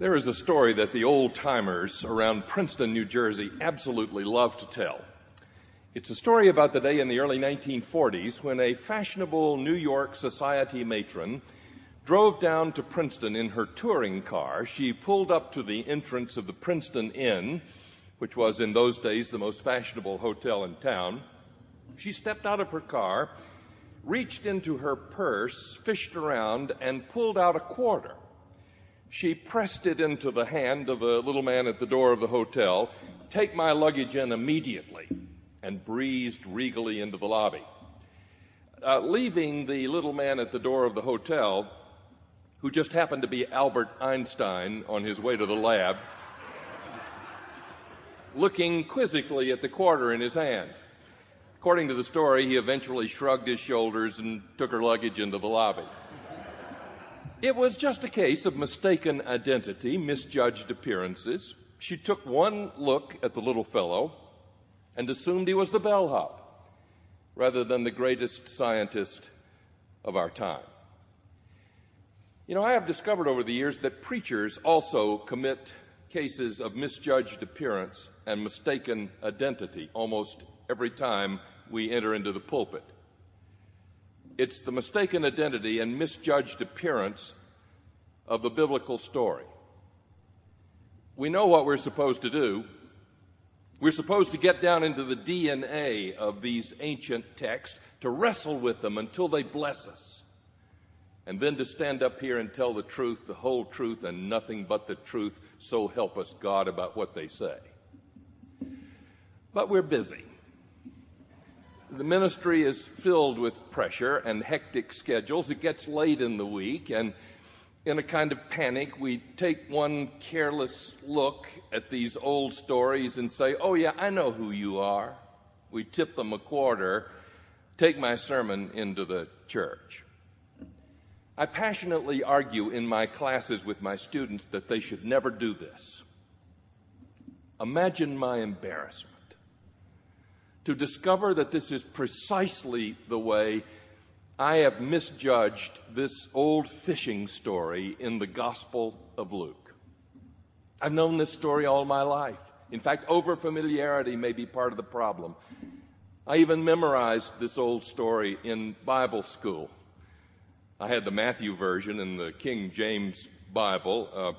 There is a story that the old timers around Princeton, New Jersey, absolutely love to tell. It's a story about the day in the early 1940s when a fashionable New York society matron drove down to Princeton in her touring car. She pulled up to the entrance of the Princeton Inn, which was in those days the most fashionable hotel in town. She stepped out of her car, reached into her purse, fished around, and pulled out a quarter. She pressed it into the hand of a little man at the door of the hotel. Take my luggage in immediately, and breezed regally into the lobby. Uh, leaving the little man at the door of the hotel, who just happened to be Albert Einstein on his way to the lab, looking quizzically at the quarter in his hand. According to the story, he eventually shrugged his shoulders and took her luggage into the lobby. It was just a case of mistaken identity, misjudged appearances. She took one look at the little fellow and assumed he was the bellhop rather than the greatest scientist of our time. You know, I have discovered over the years that preachers also commit cases of misjudged appearance and mistaken identity almost every time we enter into the pulpit. It's the mistaken identity and misjudged appearance of the biblical story. We know what we're supposed to do. We're supposed to get down into the DNA of these ancient texts, to wrestle with them until they bless us, and then to stand up here and tell the truth, the whole truth, and nothing but the truth, so help us God about what they say. But we're busy. The ministry is filled with pressure and hectic schedules. It gets late in the week, and in a kind of panic, we take one careless look at these old stories and say, Oh, yeah, I know who you are. We tip them a quarter, take my sermon into the church. I passionately argue in my classes with my students that they should never do this. Imagine my embarrassment to discover that this is precisely the way I have misjudged this old fishing story in the Gospel of Luke. I've known this story all my life. In fact, overfamiliarity may be part of the problem. I even memorized this old story in Bible school. I had the Matthew version in the King James Bible. Uh,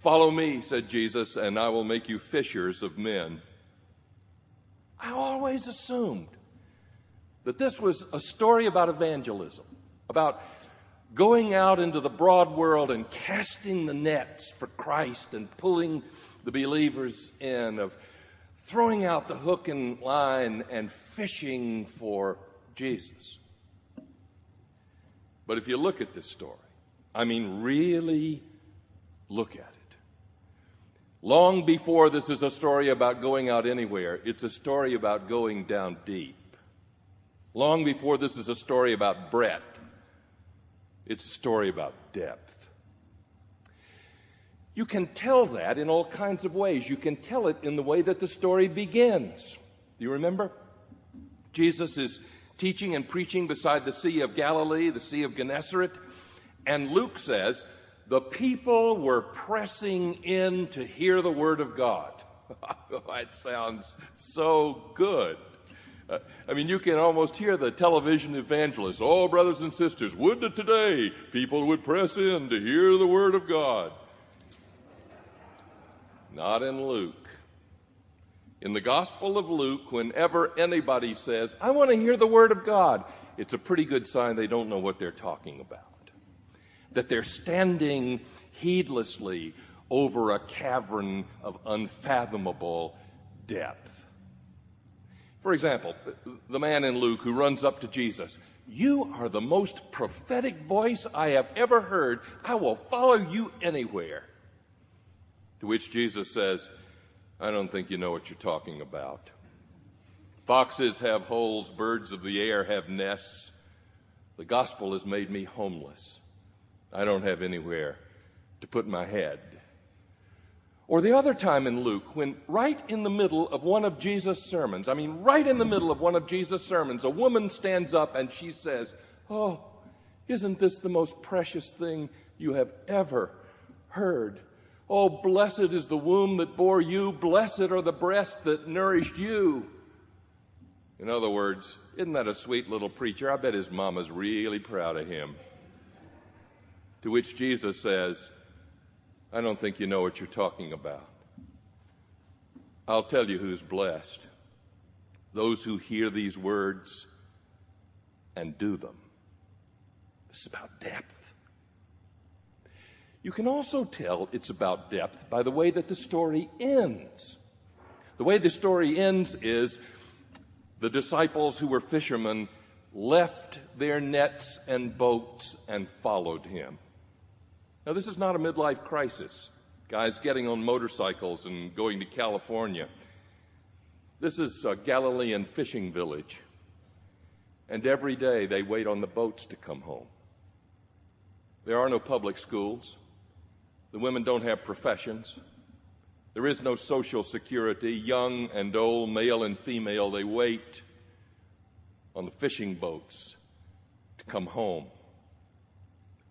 Follow me, said Jesus, and I will make you fishers of men. I always assumed that this was a story about evangelism, about going out into the broad world and casting the nets for Christ and pulling the believers in, of throwing out the hook and line and fishing for Jesus. But if you look at this story, I mean, really look at it. Long before this is a story about going out anywhere, it's a story about going down deep. Long before this is a story about breadth, it's a story about depth. You can tell that in all kinds of ways. You can tell it in the way that the story begins. Do you remember? Jesus is teaching and preaching beside the Sea of Galilee, the Sea of Gennesaret, and Luke says the people were pressing in to hear the word of God. that sounds so good. Uh, I mean, you can almost hear the television evangelists. Oh, brothers and sisters, would that today people would press in to hear the word of God. Not in Luke. In the Gospel of Luke, whenever anybody says, I want to hear the word of God, it's a pretty good sign they don't know what they're talking about that they're standing heedlessly over a cavern of unfathomable depth. For example, the man in Luke who runs up to Jesus, You are the most prophetic voice I have ever heard. I will follow you anywhere. To which Jesus says, I don't think you know what you're talking about. Foxes have holes, birds of the air have nests. The gospel has made me homeless. I don't have anywhere to put my head. Or the other time in Luke, when right in the middle of one of Jesus' sermons, I mean, right in the middle of one of Jesus' sermons, a woman stands up and she says, Oh, isn't this the most precious thing you have ever heard Oh, blessed is the womb that bore you, blessed are the breasts that nourished you. In other words, isn't that a sweet little preacher? I bet his mama's really proud of him. To which Jesus says, I don't think you know what you're talking about. I'll tell you who's blessed those who hear these words and do them. This is about depth. You can also tell it's about depth by the way that the story ends. The way the story ends is the disciples who were fishermen left their nets and boats and followed him. Now, this is not a midlife crisis, guys getting on motorcycles and going to California. This is a Galilean fishing village. And every day they wait on the boats to come home. There are no public schools. The women don't have professions. There is no social security. Young and old, male and female, they wait on the fishing boats to come home.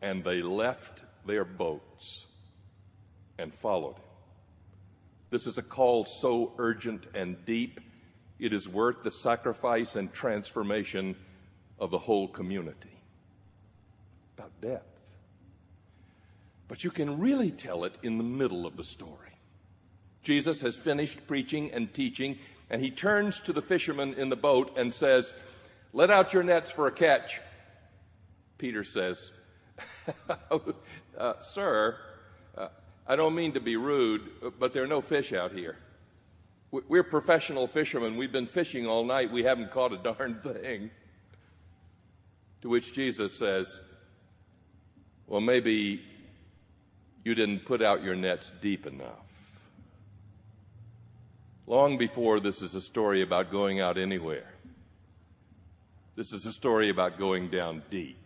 And they left their boats and followed him. This is a call so urgent and deep, it is worth the sacrifice and transformation of the whole community. About depth. But you can really tell it in the middle of the story. Jesus has finished preaching and teaching, and he turns to the fishermen in the boat and says, Let out your nets for a catch. Peter says, uh, Sir, uh, I don't mean to be rude, but there are no fish out here. We're professional fishermen. We've been fishing all night. We haven't caught a darn thing. To which Jesus says, Well, maybe you didn't put out your nets deep enough. Long before this is a story about going out anywhere, this is a story about going down deep.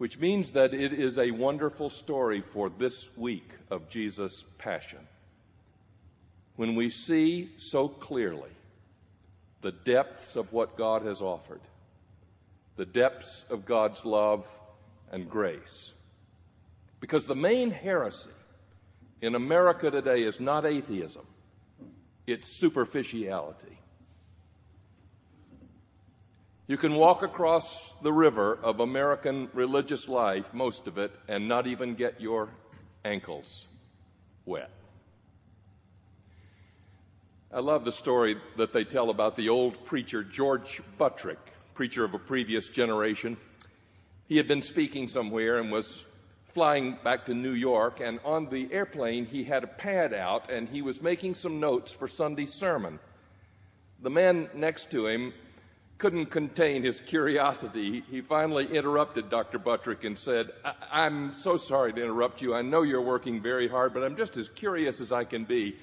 Which means that it is a wonderful story for this week of Jesus' passion. When we see so clearly the depths of what God has offered, the depths of God's love and grace. Because the main heresy in America today is not atheism, it's superficiality. You can walk across the river of American religious life, most of it, and not even get your ankles wet. I love the story that they tell about the old preacher George Buttrick, preacher of a previous generation. He had been speaking somewhere and was flying back to New York, and on the airplane, he had a pad out and he was making some notes for Sunday's sermon. The man next to him couldn't contain his curiosity. He finally interrupted Dr. Buttrick and said, I- am so sorry to interrupt you. I know you're working very hard, but I'm just as curious as I can be.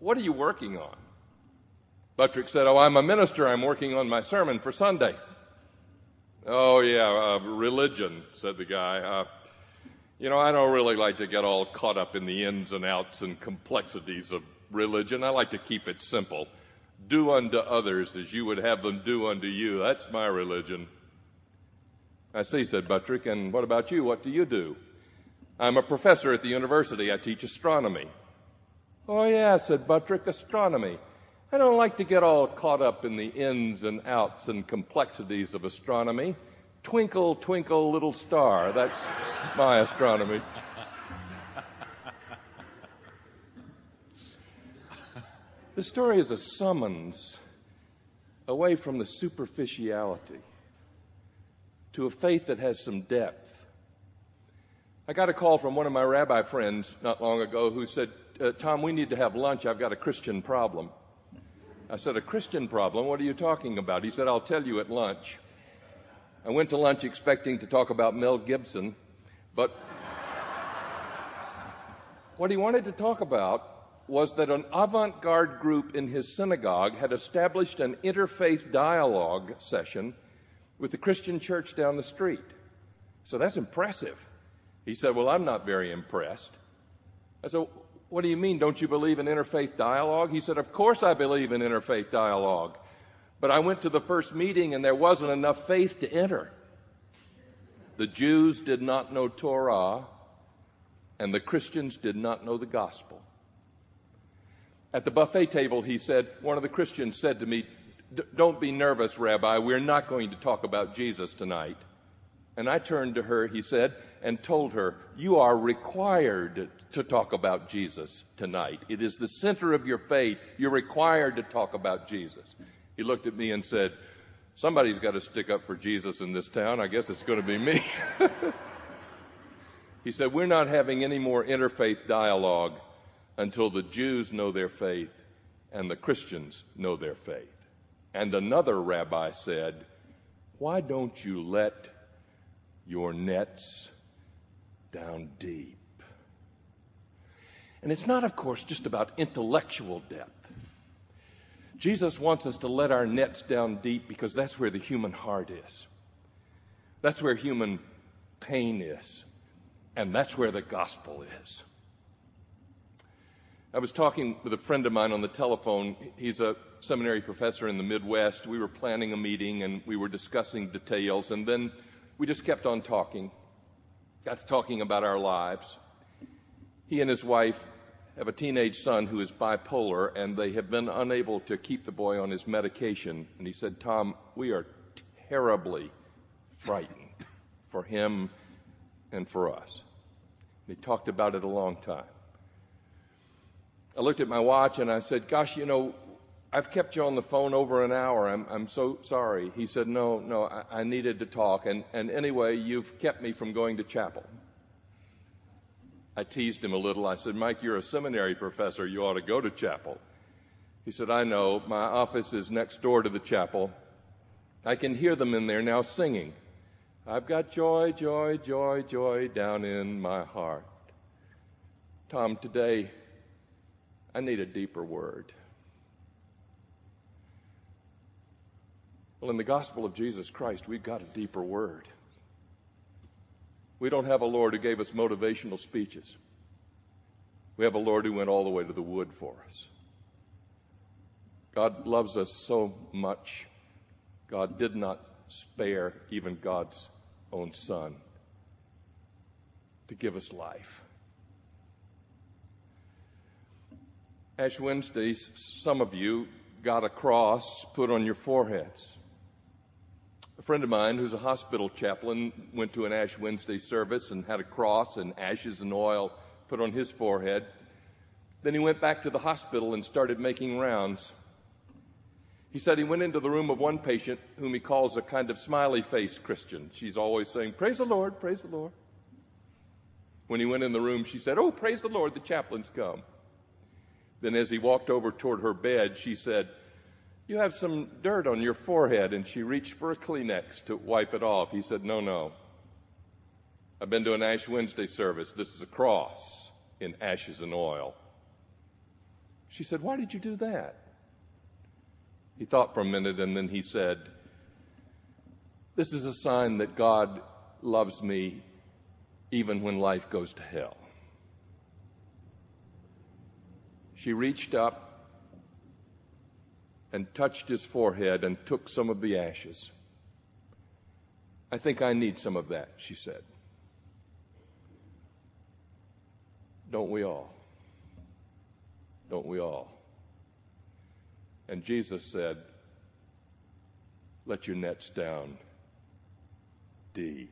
What are you working on? Buttrick said, Oh, I'm a minister. I'm working on my sermon for Sunday. Oh, yeah, uh, religion, said the guy. Uh, you know, I don't really like to get all caught up in the ins and outs and complexities of religion. I like to keep it simple. Do unto others as you would have them do unto you. That's my religion. I see, said Buttrick, and what about you? What do you do? I'm a professor at the university. I teach astronomy. Oh, yeah, said Buttrick, astronomy. I don't like to get all caught up in the ins and outs and complexities of astronomy. Twinkle, twinkle, little star. That's my astronomy. The story is a summons away from the superficiality to a faith that has some depth. I got a call from one of my rabbi friends not long ago who said, uh, Tom, we need to have lunch. I've got a Christian problem. I said, A Christian problem? What are you talking about? He said, I'll tell you at lunch. I went to lunch expecting to talk about Mel Gibson, but what he wanted to talk about was that an avant garde group in his synagogue had established an interfaith dialogue session with the Christian church down the street. So that's impressive. He said, Well, I'm not very impressed. I said, What do you mean? Don't you believe in interfaith dialogue? He said, Of course I believe in interfaith dialogue. But I went to the first meeting and there wasn't enough faith to enter. The Jews did not know Torah, and the Christians did not know the gospel. At the buffet table, he said, one of the Christians said to me, Don't be nervous, Rabbi, we're not going to talk about Jesus tonight. And I turned to her, he said, and told her, You are required to talk about Jesus tonight. It is the center of your faith. You're required to talk about Jesus. He looked at me and said, Somebody's got to stick up for Jesus in this town. I guess it's going to be me. he said, We're not having any more interfaith dialogue until the Jews know their faith and the Christians know their faith. And another rabbi said, Why don't you let your nets down deep? And it's not, of course, just about intellectual depth. Jesus wants us to let our nets down deep because that's where the human heart is. That's where human pain is. And that's where the gospel is. I was talking with a friend of mine on the telephone. He's a seminary professor in the Midwest. We were planning a meeting and we were discussing details, and then we just kept on talking. Got talking about our lives. He and his wife have a teenage son who is bipolar, and they have been unable to keep the boy on his medication. And he said, Tom, we are terribly frightened for him and for us. They talked about it a long time. I looked at my watch and I said, Gosh, you know, I've kept you on the phone over an hour. I'm, I'm so sorry. He said, No, no, I, I needed to talk. And, and anyway, you've kept me from going to chapel. I teased him a little. I said, Mike, you're a seminary professor. You ought to go to chapel. He said, I know. My office is next door to the chapel. I can hear them in there now singing. I've got joy, joy, joy, joy down in my heart. Tom, today I need a deeper word. Well, in the gospel of Jesus Christ, we've got a deeper word. We don't have a Lord who gave us motivational speeches. We have a Lord who went all the way to the wood for us. God loves us so much, God did not spare even God's own Son to give us life. Ash Wednesdays, some of you got a cross put on your foreheads. A friend of mine who's a hospital chaplain went to an Ash Wednesday service and had a cross and ashes and oil put on his forehead. Then he went back to the hospital and started making rounds. He said he went into the room of one patient whom he calls a kind of smiley face Christian. She's always saying, Praise the Lord, praise the Lord. When he went in the room, she said, Oh, praise the Lord, the chaplain's come. Then, as he walked over toward her bed, she said, you have some dirt on your forehead. And she reached for a Kleenex to wipe it off. He said, No, no. I've been to an Ash Wednesday service. This is a cross in ashes and oil. She said, Why did you do that? He thought for a minute and then he said, This is a sign that God loves me even when life goes to hell. She reached up and touched his forehead and took some of the ashes. I think I need some of that, she said. Don't we all? Don't we all? And Jesus said, Let your nets down deep.